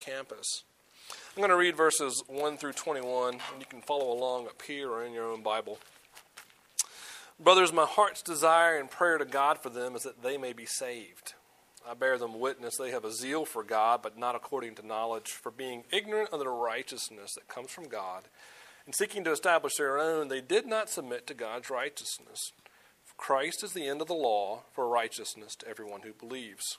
campus. I'm going to read verses 1 through 21, and you can follow along up here or in your own Bible. Brothers, my heart's desire and prayer to God for them is that they may be saved. I bear them witness they have a zeal for God, but not according to knowledge, for being ignorant of the righteousness that comes from God, and seeking to establish their own, they did not submit to God's righteousness. Christ is the end of the law for righteousness to everyone who believes.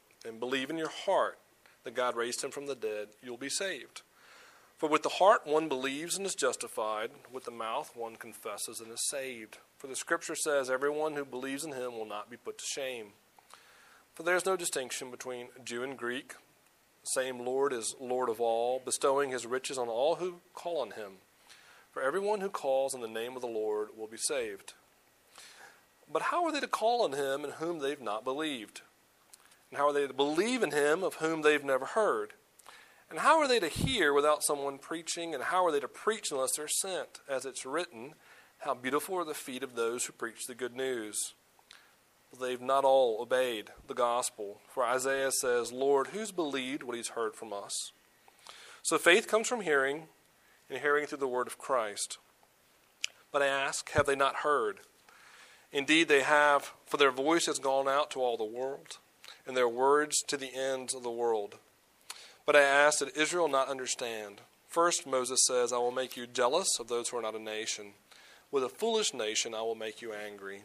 and believe in your heart that God raised him from the dead, you'll be saved. For with the heart one believes and is justified, with the mouth one confesses and is saved. For the scripture says, Everyone who believes in him will not be put to shame. For there is no distinction between Jew and Greek. The same Lord is Lord of all, bestowing his riches on all who call on him. For everyone who calls on the name of the Lord will be saved. But how are they to call on him in whom they've not believed? And how are they to believe in him of whom they've never heard? And how are they to hear without someone preaching? And how are they to preach unless they're sent? As it's written, How beautiful are the feet of those who preach the good news. They've not all obeyed the gospel. For Isaiah says, Lord, who's believed what he's heard from us? So faith comes from hearing, and hearing through the word of Christ. But I ask, have they not heard? Indeed, they have, for their voice has gone out to all the world and their words to the ends of the world. But I ask that Israel not understand. First, Moses says, I will make you jealous of those who are not a nation. With a foolish nation, I will make you angry.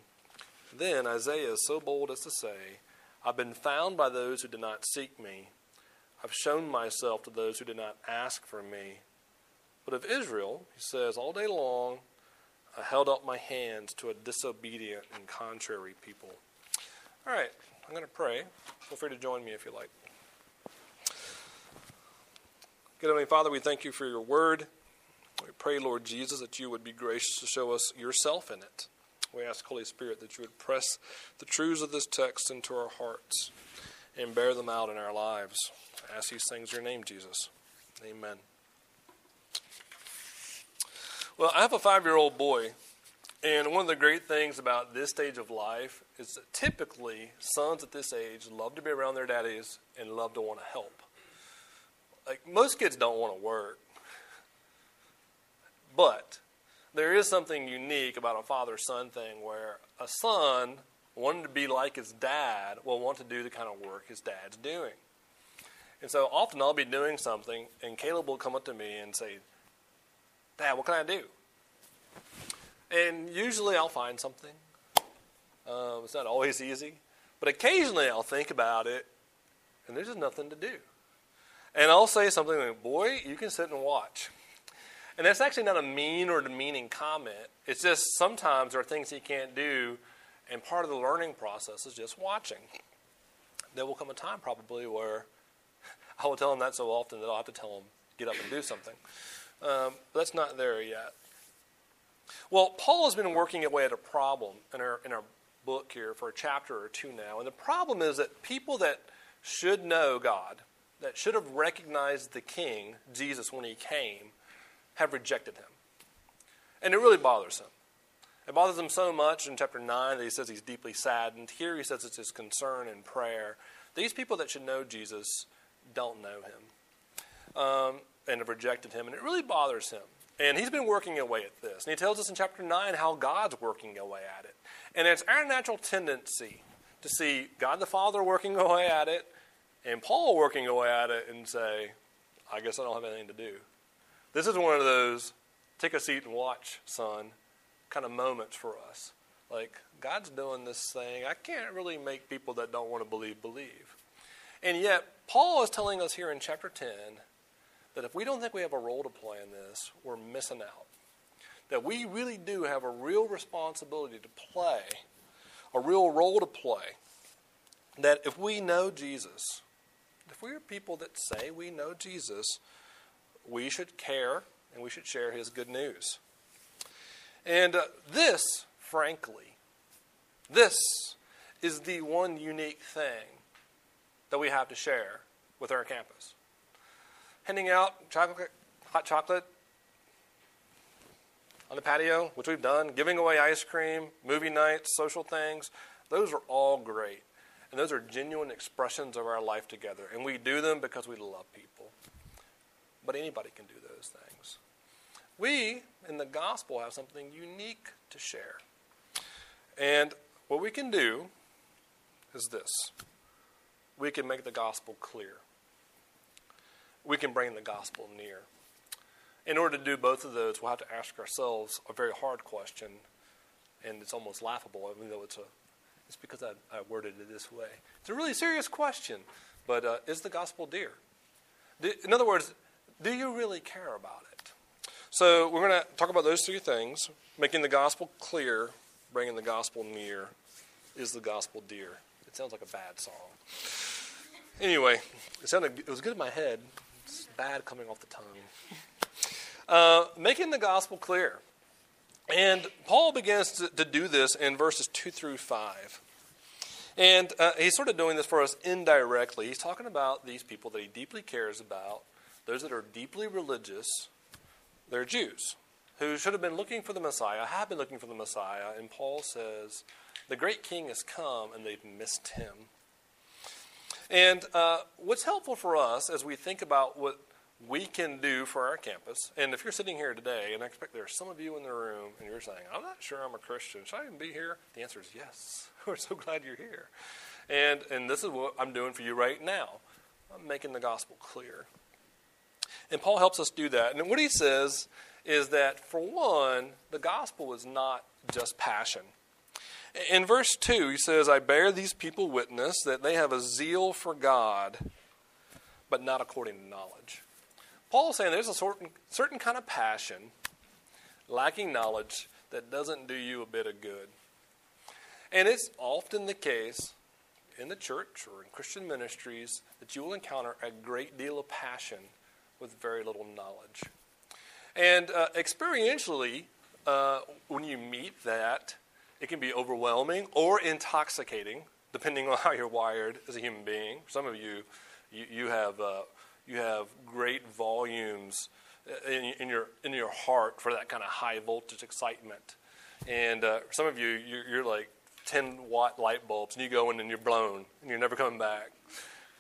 Then Isaiah is so bold as to say, I've been found by those who did not seek me. I've shown myself to those who did not ask for me. But of Israel, he says, all day long, I held up my hands to a disobedient and contrary people. All right, I'm going to pray. Feel free to join me if you like. Good Heavenly Father, we thank you for your word. We pray, Lord Jesus, that you would be gracious to show us yourself in it. We ask, Holy Spirit, that you would press the truths of this text into our hearts and bear them out in our lives. I ask these things in your name, Jesus. Amen. Well, I have a five year old boy and one of the great things about this stage of life is that typically sons at this age love to be around their daddies and love to want to help. Like most kids don't want to work. But there is something unique about a father son thing where a son wanting to be like his dad will want to do the kind of work his dad's doing. And so often I'll be doing something and Caleb will come up to me and say, Dad, what can I do? And usually I'll find something. Um, it's not always easy. But occasionally I'll think about it, and there's just nothing to do. And I'll say something like, Boy, you can sit and watch. And that's actually not a mean or demeaning comment. It's just sometimes there are things he can't do, and part of the learning process is just watching. There will come a time probably where I will tell him that so often that I'll have to tell him, get up and do something. Um, but that's not there yet. Well, Paul has been working away at a problem in our, in our book here for a chapter or two now. And the problem is that people that should know God, that should have recognized the King, Jesus, when he came, have rejected him. And it really bothers him. It bothers him so much in chapter 9 that he says he's deeply saddened. Here he says it's his concern and prayer. These people that should know Jesus don't know him um, and have rejected him. And it really bothers him. And he's been working away at this. And he tells us in chapter 9 how God's working away at it. And it's our natural tendency to see God the Father working away at it and Paul working away at it and say, I guess I don't have anything to do. This is one of those take a seat and watch, son, kind of moments for us. Like, God's doing this thing. I can't really make people that don't want to believe believe. And yet, Paul is telling us here in chapter 10 that if we don't think we have a role to play in this, we're missing out. That we really do have a real responsibility to play, a real role to play. That if we know Jesus, if we're people that say we know Jesus, we should care and we should share his good news. And uh, this, frankly, this is the one unique thing that we have to share with our campus. Handing out chocolate, hot chocolate on the patio, which we've done, giving away ice cream, movie nights, social things, those are all great. And those are genuine expressions of our life together. And we do them because we love people. But anybody can do those things. We, in the gospel, have something unique to share. And what we can do is this we can make the gospel clear, we can bring the gospel near. In order to do both of those, we'll have to ask ourselves a very hard question, and it's almost laughable, even though it's a it's because I, I worded it this way. It's a really serious question, but uh, is the gospel dear? In other words, do you really care about it? So we're going to talk about those three things making the gospel clear, bringing the gospel near. Is the gospel dear? It sounds like a bad song. Anyway, it sounded it was good in my head. It's bad coming off the tongue. Uh, making the gospel clear. And Paul begins to, to do this in verses 2 through 5. And uh, he's sort of doing this for us indirectly. He's talking about these people that he deeply cares about, those that are deeply religious. They're Jews who should have been looking for the Messiah, have been looking for the Messiah. And Paul says, The great king has come, and they've missed him. And uh, what's helpful for us as we think about what we can do for our campus. And if you're sitting here today, and I expect there are some of you in the room, and you're saying, I'm not sure I'm a Christian, should I even be here? The answer is yes. We're so glad you're here. And, and this is what I'm doing for you right now. I'm making the gospel clear. And Paul helps us do that. And what he says is that, for one, the gospel is not just passion. In verse 2, he says, I bear these people witness that they have a zeal for God, but not according to knowledge. Paul is saying there's a certain, certain kind of passion, lacking knowledge, that doesn't do you a bit of good. And it's often the case in the church or in Christian ministries that you will encounter a great deal of passion with very little knowledge. And uh, experientially, uh, when you meet that, it can be overwhelming or intoxicating, depending on how you're wired as a human being. Some of you, you, you have uh, you have great volumes in, in, your in your heart for that kind of high voltage excitement. And uh, some of you, you're, you're, like 10 watt light bulbs, and you go in and you're blown, and you're never coming back.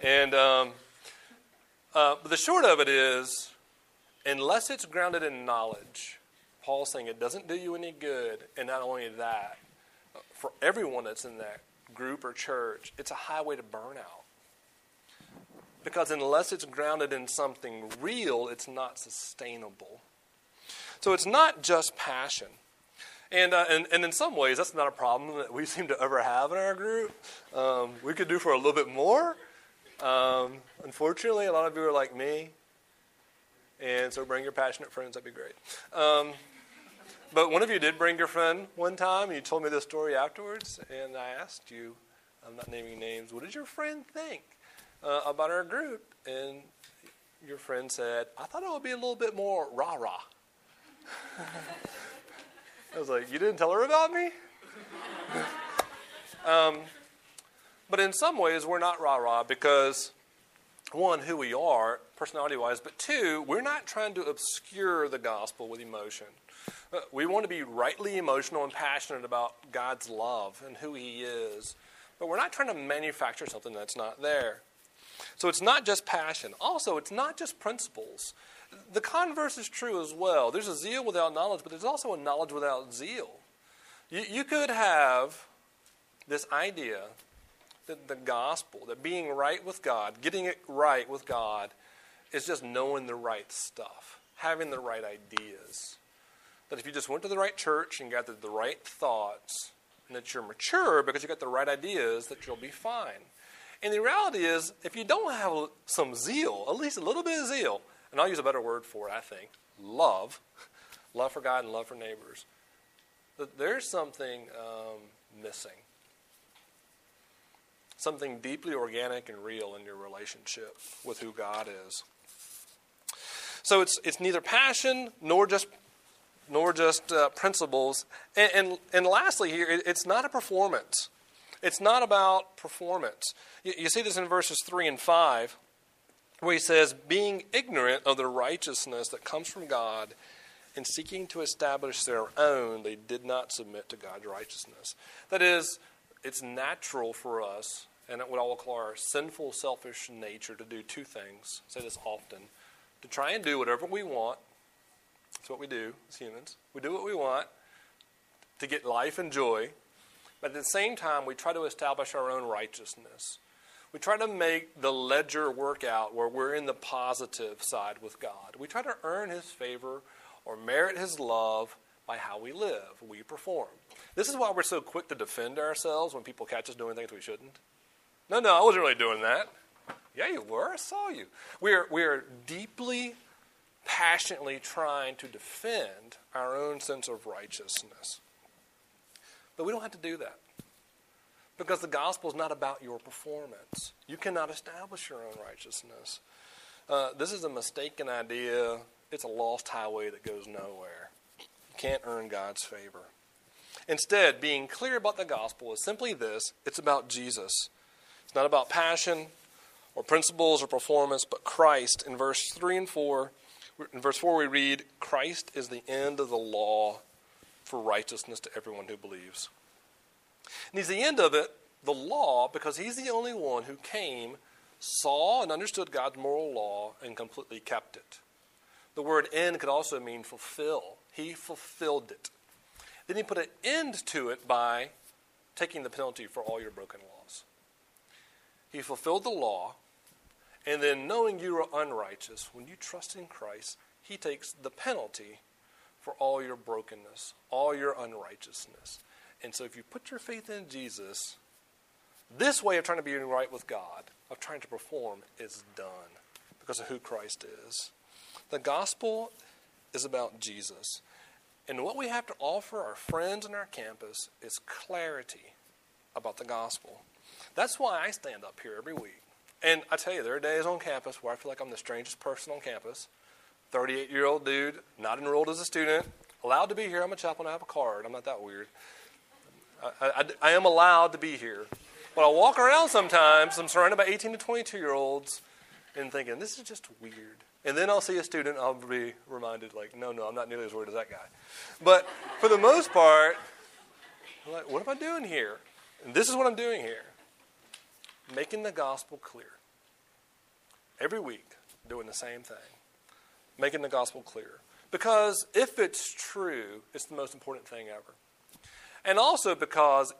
And um, uh, but the short of it is, unless it's grounded in knowledge, Paul's saying it doesn't do you any good. And not only that, for everyone that's in that group or church, it's a highway to burnout. Because unless it's grounded in something real, it's not sustainable. So it's not just passion. And, uh, and, and in some ways, that's not a problem that we seem to ever have in our group. Um, we could do for a little bit more. Um, unfortunately, a lot of you are like me. And so bring your passionate friends, that'd be great. Um, but one of you did bring your friend one time, and you told me this story afterwards, and I asked you, I'm not naming names, what did your friend think? uh, about our group, and your friend said, I thought it would be a little bit more rah rah. I was like, You didn't tell her about me? um, but in some ways, we're not rah rah because, one, who we are, personality wise, but two, we're not trying to obscure the gospel with emotion. We want to be rightly emotional and passionate about God's love and who He is, but we're not trying to manufacture something that's not there. So it's not just passion. Also, it's not just principles. The converse is true as well. There's a zeal without knowledge, but there's also a knowledge without zeal. You, you could have this idea that the gospel, that being right with God, getting it right with God, is just knowing the right stuff, having the right ideas. That if you just went to the right church and gathered the right thoughts, and that you're mature because you got the right ideas, that you'll be fine. And the reality is, if you don't have some zeal, at least a little bit of zeal, and I'll use a better word for it, I think, love, love for God and love for neighbors, that there's something um, missing. something deeply organic and real in your relationship with who God is. So it's, it's neither passion nor just nor just uh, principles. And, and, and, lastly, here, it, it's not a performance. It's not about performance. You, you see this in verses 3 and 5, where he says, Being ignorant of the righteousness that comes from God and seeking to establish their own, they did not submit to God's righteousness. That is, it's natural for us, and what I will call our sinful, selfish nature, to do two things. I say this often to try and do whatever we want that's what we do as humans. We do what we want to get life and joy, but at the same time, we try to establish our own righteousness. We try to make the ledger work out where we're in the positive side with God. We try to earn His favor or merit His love by how we live, we perform. This is why we're so quick to defend ourselves when people catch us doing things we shouldn't. No, no, I wasn't really doing that. Yeah, you were. I saw you. We are, we are deeply passionately trying to defend our own sense of righteousness. But we don't have to do that. Because the gospel is not about your performance. You cannot establish your own righteousness. Uh, this is a mistaken idea. It's a lost highway that goes nowhere. You can't earn God's favor. Instead, being clear about the gospel is simply this it's about Jesus. It's not about passion or principles or performance, but Christ. In verse 3 and 4, in verse 4, we read, Christ is the end of the law for righteousness to everyone who believes. And he's the end of it, the law, because he's the only one who came, saw, and understood God's moral law, and completely kept it. The word end could also mean fulfill. He fulfilled it. Then he put an end to it by taking the penalty for all your broken laws. He fulfilled the law and then, knowing you are unrighteous, when you trust in Christ, He takes the penalty for all your brokenness, all your unrighteousness. And so, if you put your faith in Jesus, this way of trying to be right with God, of trying to perform, is done because of who Christ is. The gospel is about Jesus. And what we have to offer our friends on our campus is clarity about the gospel. That's why I stand up here every week and I tell you, there are days on campus where I feel like I'm the strangest person on campus. 38 year old dude, not enrolled as a student, allowed to be here. I'm a chaplain, I have a card. I'm not that weird. I, I, I am allowed to be here. But I walk around sometimes, I'm surrounded by 18 to 22 year olds and thinking, this is just weird. And then I'll see a student, I'll be reminded, like, no, no, I'm not nearly as weird as that guy. But for the most part, I'm like, what am I doing here? And this is what I'm doing here making the gospel clear. Every week, doing the same thing, making the gospel clear. Because if it's true, it's the most important thing ever. And also because,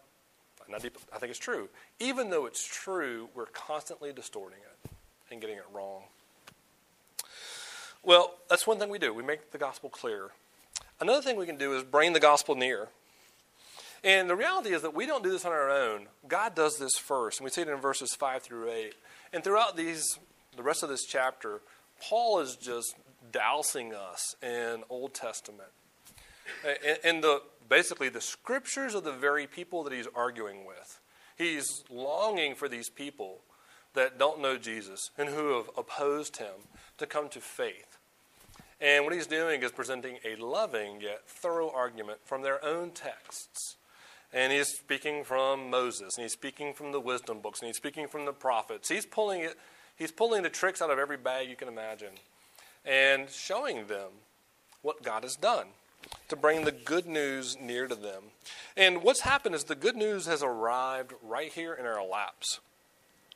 I think it's true, even though it's true, we're constantly distorting it and getting it wrong. Well, that's one thing we do. We make the gospel clear. Another thing we can do is bring the gospel near. And the reality is that we don't do this on our own. God does this first. And we see it in verses 5 through 8. And throughout these, the rest of this chapter, Paul is just dousing us in Old Testament. And the basically the scriptures of the very people that he's arguing with. He's longing for these people that don't know Jesus and who have opposed him to come to faith. And what he's doing is presenting a loving yet thorough argument from their own texts and he's speaking from Moses, and he's speaking from the wisdom books, and he's speaking from the prophets. He's pulling it, he's pulling the tricks out of every bag you can imagine, and showing them what God has done to bring the good news near to them. And what's happened is the good news has arrived right here in our laps.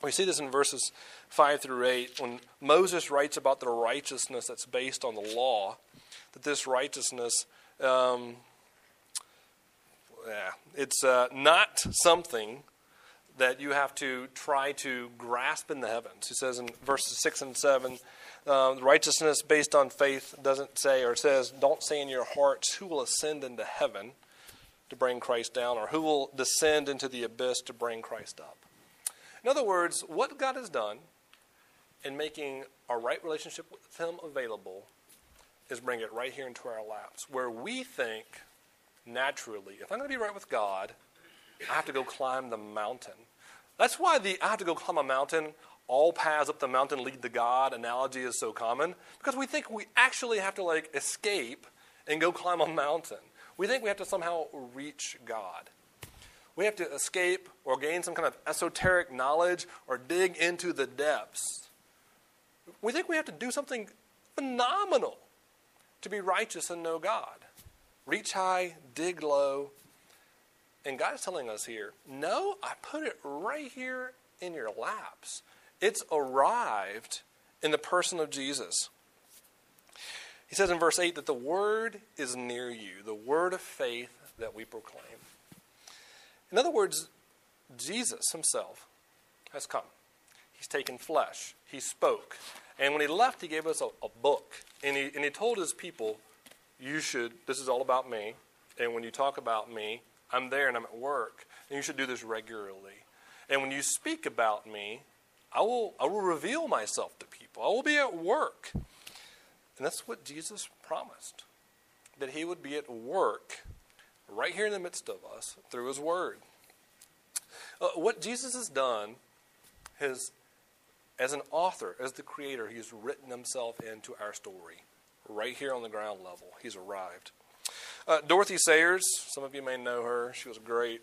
We see this in verses 5 through 8 when Moses writes about the righteousness that's based on the law, that this righteousness um, yeah, it's uh, not something that you have to try to grasp in the heavens. He says in verses 6 and 7, uh, righteousness based on faith doesn't say, or says, don't say in your hearts, who will ascend into heaven to bring Christ down, or who will descend into the abyss to bring Christ up. In other words, what God has done in making our right relationship with Him available is bring it right here into our laps, where we think naturally, if I'm going to be right with God, I have to go climb the mountain. That's why the I have to go climb a mountain, all paths up the mountain lead to God analogy is so common because we think we actually have to like escape and go climb a mountain. We think we have to somehow reach God. We have to escape or gain some kind of esoteric knowledge or dig into the depths. We think we have to do something phenomenal to be righteous and know God. Reach high, dig low. And God is telling us here no, I put it right here in your laps. It's arrived in the person of Jesus. He says in verse 8 that the word is near you, the word of faith that we proclaim. In other words, Jesus himself has come. He's taken flesh. He spoke. And when he left, he gave us a, a book. And he, and he told his people, You should, this is all about me. And when you talk about me, I'm there and I'm at work. And you should do this regularly. And when you speak about me, I will, I will reveal myself to people. I will be at work. And that's what Jesus promised that he would be at work right here in the midst of us through his word. Uh, what Jesus has done has as an author, as the creator, he has written himself into our story right here on the ground level. He's arrived. Uh, Dorothy Sayers, some of you may know her. She was a great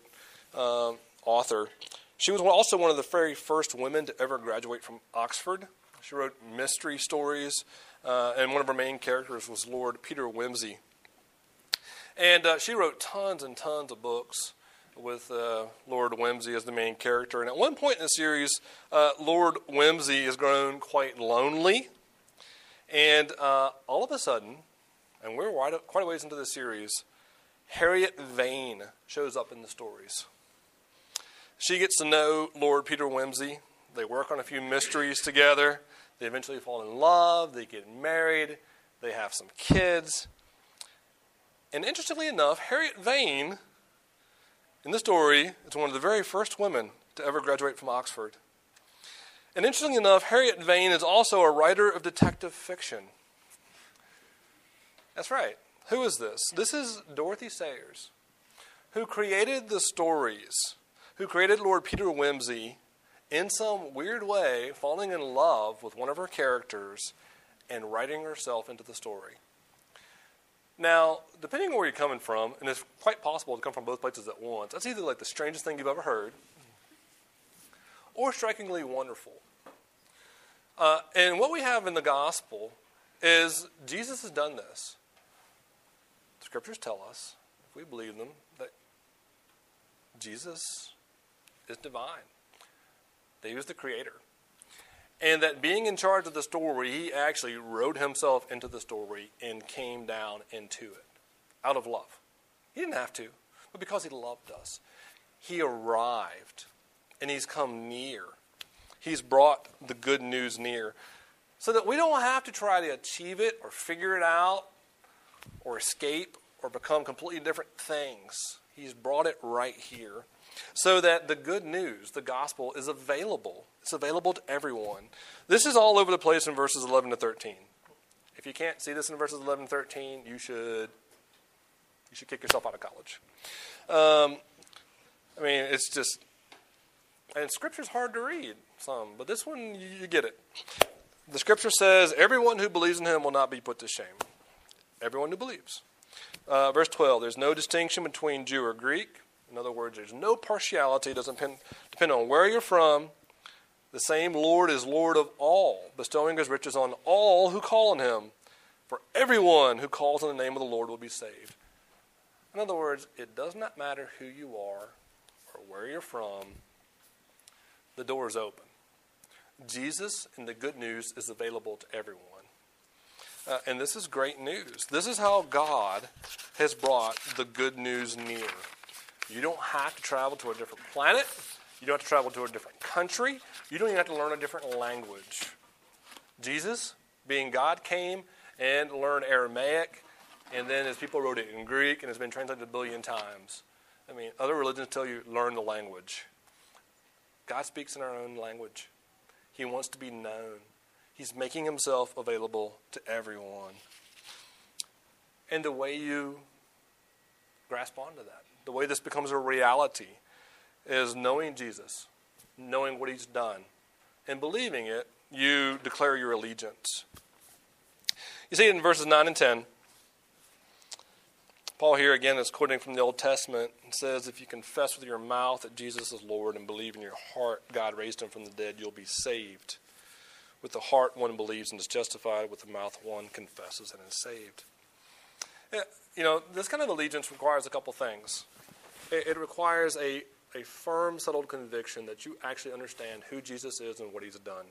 um, author. She was also one of the very first women to ever graduate from Oxford. She wrote mystery stories, uh, and one of her main characters was Lord Peter Wimsey. And uh, she wrote tons and tons of books with uh, Lord Wimsey as the main character. And at one point in the series, uh, Lord Wimsey has grown quite lonely. And uh, all of a sudden, and we're quite a ways into the series, Harriet Vane shows up in the stories. She gets to know Lord Peter Wimsey. They work on a few mysteries together. They eventually fall in love. They get married. They have some kids. And interestingly enough, Harriet Vane in the story, is one of the very first women to ever graduate from Oxford. And interestingly enough, Harriet Vane is also a writer of detective fiction. That's right. Who is this? This is Dorothy Sayers, who created the stories, who created Lord Peter Wimsey in some weird way, falling in love with one of her characters and writing herself into the story. Now, depending on where you're coming from, and it's quite possible to come from both places at once, that's either like the strangest thing you've ever heard or strikingly wonderful. Uh, and what we have in the gospel is Jesus has done this. The scriptures tell us, if we believe them, that Jesus is divine, that he was the creator. And that being in charge of the story, he actually wrote himself into the story and came down into it out of love. He didn't have to, but because he loved us, he arrived and he's come near. He's brought the good news near so that we don't have to try to achieve it or figure it out or escape or become completely different things. He's brought it right here so that the good news, the gospel, is available. It's available to everyone. This is all over the place in verses 11 to 13. If you can't see this in verses 11 to 13, you should you should kick yourself out of college. Um, I mean, it's just, and Scripture's hard to read some, but this one you, you get it. The Scripture says, "Everyone who believes in Him will not be put to shame." Everyone who believes. Uh, verse 12, there's no distinction between Jew or Greek. In other words, there's no partiality. It doesn't depend, depend on where you're from. The same Lord is Lord of all, bestowing his riches on all who call on him. For everyone who calls on the name of the Lord will be saved. In other words, it does not matter who you are or where you're from, the door is open. Jesus and the good news is available to everyone. Uh, and this is great news. This is how God has brought the good news near. You don't have to travel to a different planet. You don't have to travel to a different country. You don't even have to learn a different language. Jesus, being God, came and learned Aramaic, and then his people wrote it in Greek, and it's been translated a billion times. I mean, other religions tell you learn the language. God speaks in our own language. He wants to be known. He's making himself available to everyone. And the way you grasp onto that the way this becomes a reality is knowing Jesus, knowing what he's done. And believing it, you declare your allegiance. You see in verses 9 and 10, Paul here again is quoting from the Old Testament and says, If you confess with your mouth that Jesus is Lord and believe in your heart God raised him from the dead, you'll be saved. With the heart one believes and is justified, with the mouth one confesses and is saved. You know, this kind of allegiance requires a couple things. It, requires a, a firm, settled conviction that you actually understand who Jesus is and what he's done.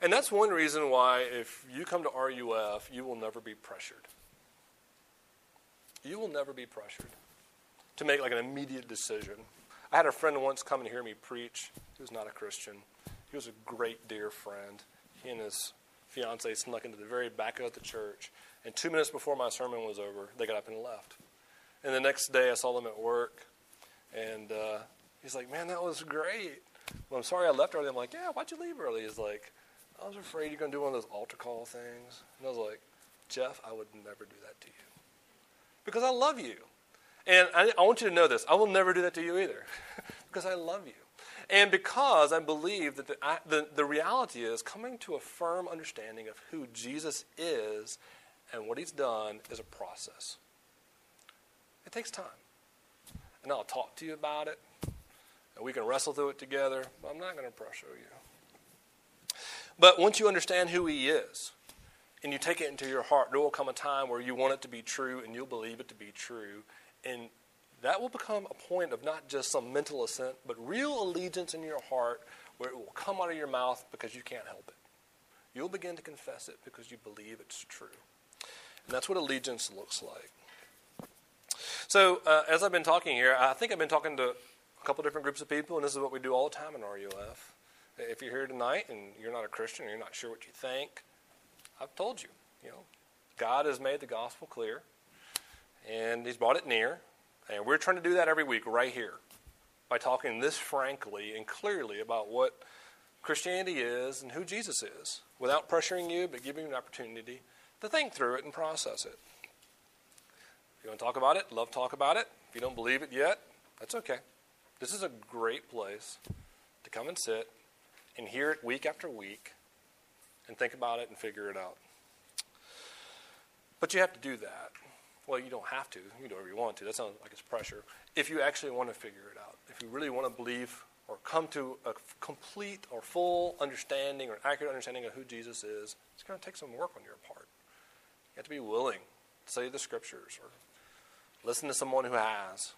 And that's one reason why, if you come to RUF, you will never be pressured. You will never be pressured to make like an immediate decision. I had a friend once come and hear me preach. He was not a Christian. He was a great, dear friend. He and his fiance snuck into the very back of the church. And two minutes before my sermon was over, they got up and left. And the next day, I saw them at work. And uh, he's like, Man, that was great. Well, I'm sorry I left early. I'm like, Yeah, why'd you leave early? He's like, I was afraid you're to do one of those altar call things. And I was like, Jeff, I would never do that to you. Because I love you. And I, I want you to know this I will never do that to you either. because I love you. And because I believe that the, I, the, the reality is coming to a firm understanding of who Jesus is and what he's done is a process. It takes time. And I'll talk to you about it. And we can wrestle through it together. But I'm not going to pressure you. But once you understand who He is and you take it into your heart, there will come a time where you want it to be true and you'll believe it to be true. And that will become a point of not just some mental assent, but real allegiance in your heart where it will come out of your mouth because you can't help it. You'll begin to confess it because you believe it's true. And that's what allegiance looks like. So, uh, as I've been talking here, I think I've been talking to a couple different groups of people, and this is what we do all the time in RUF. If you're here tonight and you're not a Christian, or you're not sure what you think, I've told you. You know, God has made the gospel clear, and He's brought it near, and we're trying to do that every week right here by talking this frankly and clearly about what Christianity is and who Jesus is, without pressuring you, but giving you an opportunity to think through it and process it. If you want to talk about it, love talk about it. If you don't believe it yet, that's okay. This is a great place to come and sit and hear it week after week and think about it and figure it out. But you have to do that. Well, you don't have to. You can do whatever you want to. That sounds like it's pressure. If you actually want to figure it out, if you really want to believe or come to a complete or full understanding or accurate understanding of who Jesus is, it's going to take some work on your part. You have to be willing to study the scriptures or listen to someone who has.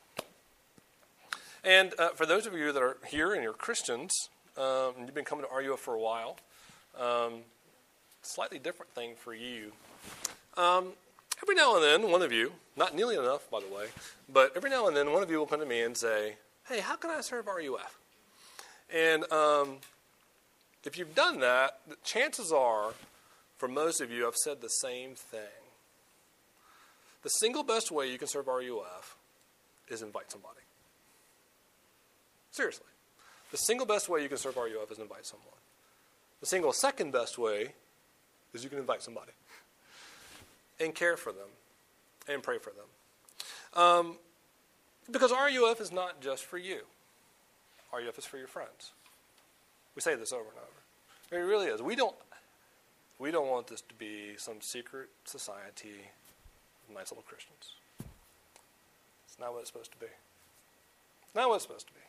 And uh, for those of you that are here and you're Christians, um, you've been coming to RUF for a while. Um, slightly different thing for you. Um, every now and then, one of you, not nearly enough, by the way, but every now and then, one of you will come to me and say, Hey, how can I serve RUF? And um, if you've done that, chances are, for most of you, I've said the same thing. The single best way you can serve RUF is invite somebody. Seriously. The single best way you can serve RUF is invite someone. The single second best way is you can invite somebody and care for them and pray for them. Um, because RUF is not just for you, RUF is for your friends. We say this over and over. It really is. We don't, we don't want this to be some secret society of nice little Christians. It's not what it's supposed to be. It's not what it's supposed to be.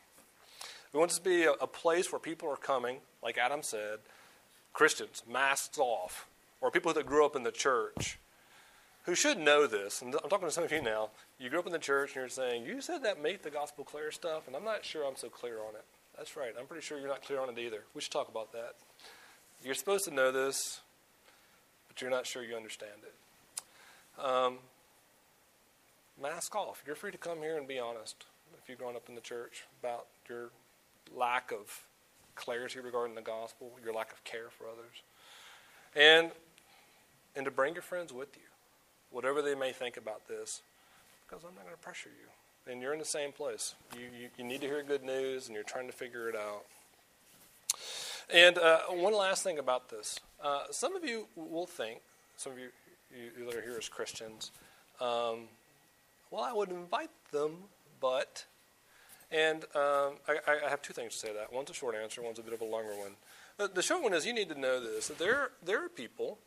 We want this to be a, a place where people are coming, like Adam said, Christians, masks off, or people that grew up in the church who should know this. And I'm talking to some of you now. You grew up in the church and you're saying, You said that make the gospel clear stuff, and I'm not sure I'm so clear on it. That's right. I'm pretty sure you're not clear on it either. We should talk about that. You're supposed to know this, but you're not sure you understand it. Um, mask off. You're free to come here and be honest if you've grown up in the church about your lack of clarity regarding the gospel, your lack of care for others. And and to bring your friends with you, whatever they may think about this, because I'm not going to pressure you. And you're in the same place. You, you, you need to hear good news, and you're trying to figure it out. And uh, one last thing about this. Uh, some of you will think, some of you, you that are here as Christians, um, well, I would invite them, but And um, I, I, have two things to say to that. One's a short answer, one's a bit of a longer one. The, the short one is you need to know this that there, there are people,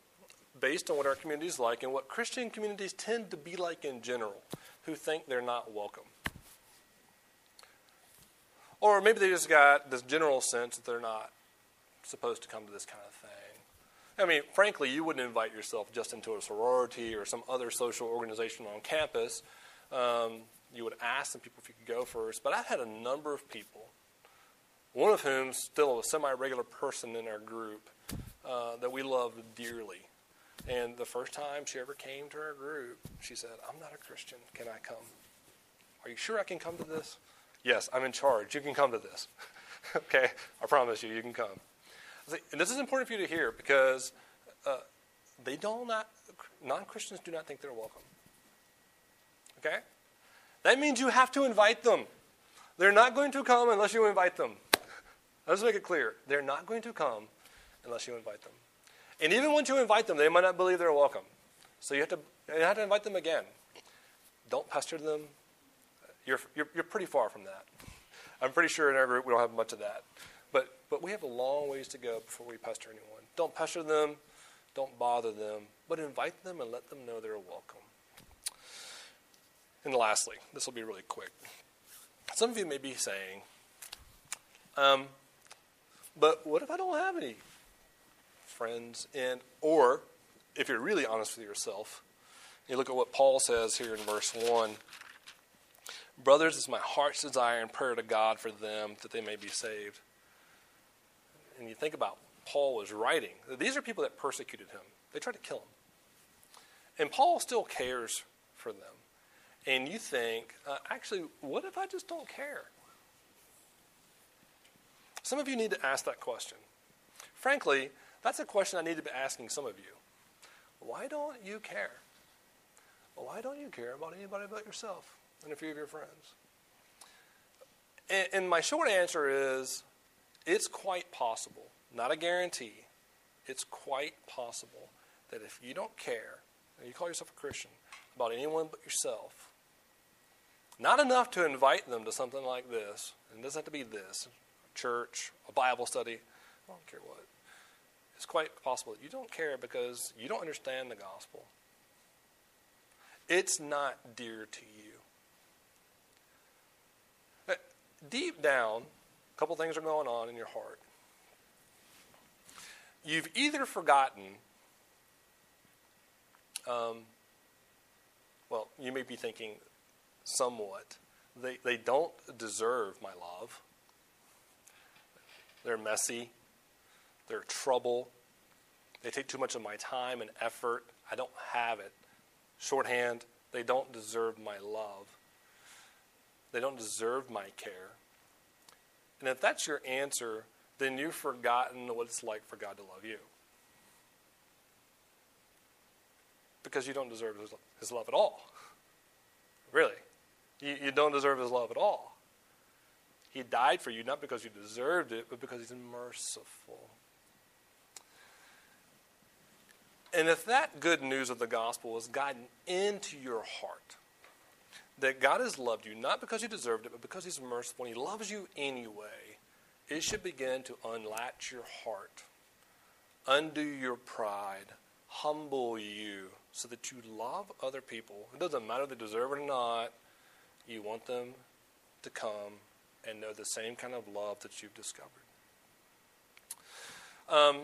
based on what our community is like and what Christian communities tend to be like in general, who think they're not welcome. Or maybe they just got this general sense that they're not supposed to come to this kind of thing. I mean, frankly, you wouldn't invite yourself just into a sorority or some other social organization on campus. Um, you would ask some people if you could go first. But I've had a number of people, one of whom still a semi regular person in our group uh, that we love dearly. And the first time she ever came to our group, she said, I'm not a Christian. Can I come? Are you sure I can come to this? Yes, I'm in charge. You can come to this. okay? I promise you, you can come. And this is important for you to hear because uh, they don't not non Christians do not think they're welcome. Okay? That means you have to invite them. They're not going to come unless you invite them. Let's make it clear. They're not going to come unless you invite them. And even once you invite them, they might not believe they're welcome. So you have to, you have to invite them again. Don't pester them. You're, you're, you're pretty far from that. I'm pretty sure in our group we don't have much of that. But, but we have a long ways to go before we pester anyone. Don't pester them. Don't bother them. But invite them and let them know they're welcome. And lastly, this will be really quick. Some of you may be saying, um, but what if I don't have any friends? And or if you're really honest with yourself, you look at what Paul says here in verse one. Brothers, it's my heart's desire and prayer to God for them that they may be saved. And you think about Paul was writing. These are people that persecuted him. They tried to kill him. And Paul still cares for them and you think, uh, actually, what if I just don't care? Some of you need to ask that question. Frankly, that's a question I need to be asking some of you. Why don't you care? Why don't you care about anybody but yourself and a few of your friends? And, and my short answer is it's quite possible, not a guarantee, it's quite possible that if you don't care, and you call yourself a Christian, about anyone but yourself, not enough to invite them to something like this. And it doesn't have to be this church, a Bible study. I don't care what. It's quite possible that you don't care because you don't understand the gospel. It's not dear to you. Deep down, a couple things are going on in your heart. You've either forgotten, um, well, you may be thinking, somewhat. They, they don't deserve my love. They're messy. They're trouble. They take too much of my time and effort. I don't have it. Shorthand, they don't deserve my love. They don't deserve my care. And if that's your answer, then you've forgotten what it's like for God to love you. Because you don't deserve his, love at all. Really. You, you don't deserve his love at all. He died for you not because you deserved it, but because he's merciful. And if that good news of the gospel has gotten into your heart, that God has loved you not because you deserved it, but because he's merciful and he loves you anyway, it should begin to unlatch your heart, undo your pride, humble you so that you love other people. It doesn't matter if they deserve it or not. You want them to come and know the same kind of love that you've discovered. Um,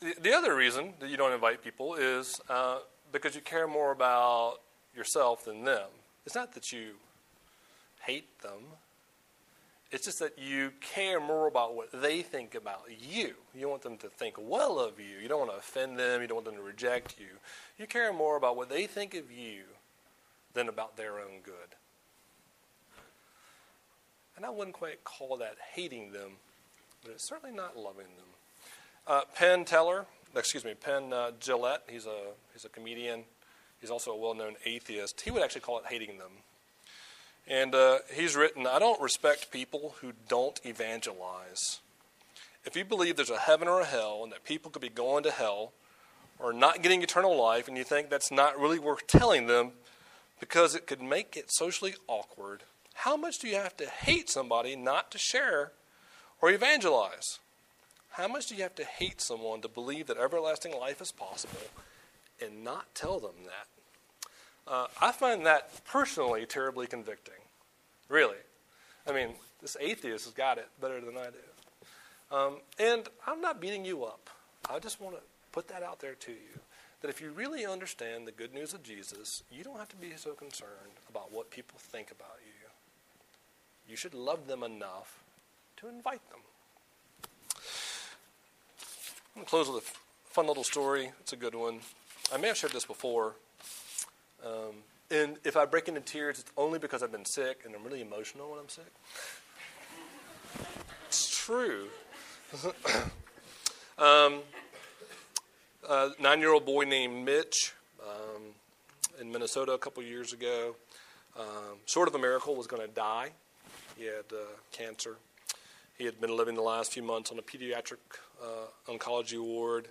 the, the, other reason that you don't invite people is uh, because you care more about yourself than them. It's not that you hate them. It's just that you care more about what they think about you. You want them to think well of you. You don't want to offend them. You don't want them to reject you. You care more about what they think of you than about their own good. And I wouldn't quite call that hating them, but it's certainly not loving them. Uh, Penn Teller, excuse me, Penn uh, Jillette, he's a, he's a comedian. He's also a well known atheist. He would actually call it hating them. And uh, he's written, I don't respect people who don't evangelize. If you believe there's a heaven or a hell and that people could be going to hell or not getting eternal life, and you think that's not really worth telling them because it could make it socially awkward, how much do you have to hate somebody not to share or evangelize? How much do you have to hate someone to believe that everlasting life is possible and not tell them that? Uh, I find that personally terribly convicting. Really. I mean, this atheist has got it better than I do. Um, and I'm not beating you up. I just want to put that out there to you. That if you really understand the good news of Jesus, you don't have to be so concerned about what people think about you. You should love them enough to invite them. I'm going to close with a fun little story. It's a good one. I may have shared this before. Um, and if I break into tears, it's only because I've been sick and I'm really emotional when I'm sick. It's true. um, a nine year old boy named Mitch um, in Minnesota a couple years ago, um, sort of a miracle, was going to die. He had uh, cancer. He had been living the last few months on a pediatric uh, oncology ward.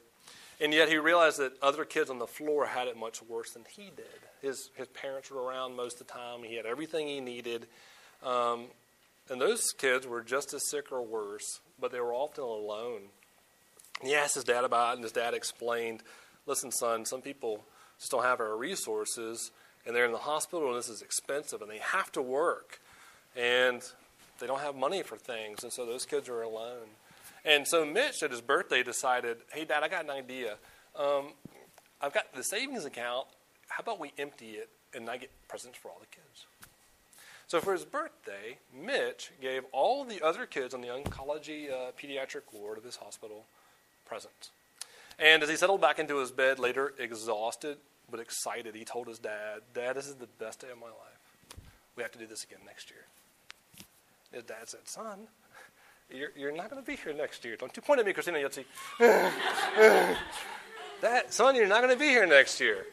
And yet he realized that other kids on the floor had it much worse than he did. His, his parents were around most of the time. He had everything he needed. Um, and those kids were just as sick or worse, but they were often alone. he asked his dad about it, and his dad explained listen, son, some people just don't have our resources, and they're in the hospital, and this is expensive, and they have to work and they don't have money for things, and so those kids are alone. And so Mitch, at his birthday, decided, "Hey, Dad, I got an idea. Um, I've got the savings account. How about we empty it and I get presents for all the kids?" So for his birthday, Mitch gave all the other kids on the oncology uh, pediatric ward of this hospital presents. And as he settled back into his bed later, exhausted but excited, he told his dad, Dad, this is the best day of my life. We have to do this again next year. His dad said, Son, you're, you're not going to be here next year. Don't you point at me, Christina Yutzi. that, son, you're not going to be here next year.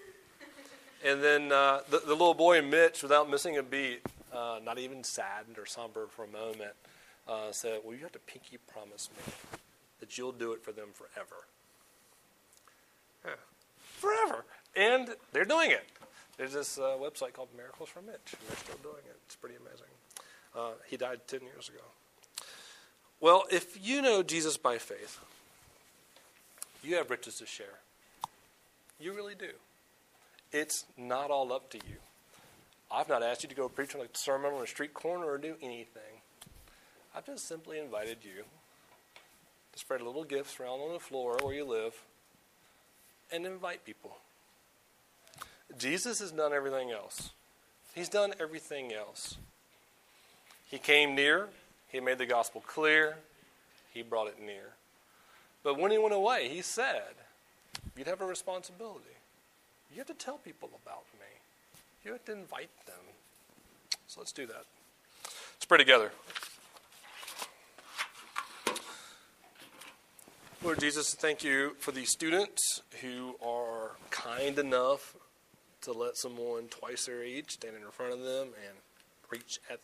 And then uh, the, the, little boy, Mitch, without missing a beat, uh, not even saddened or somber for a moment, uh, said, Well, you have to pinky promise me that you'll do it for them forever. Yeah. Forever. And they're doing it. There's this uh, website called Miracles for Mitch, and they're still doing it. It's pretty amazing. Uh, he died 10 years ago. Well, if you know Jesus by faith, you have riches to share. You really do. It's not all up to you. I've not asked you to go preach on a sermon on a street corner or do anything. I've just simply invited you to spread little gifts around on the floor where you live and invite people. Jesus has done everything else. He's done everything else. He came near, he made the gospel clear, he brought it near. But when he went away, he said, You'd have a responsibility. You have to tell people about me, you have to invite them. So let's do that. Let's pray together. Lord Jesus, thank you for these students who are kind enough to let someone twice their age stand in front of them and preach at them.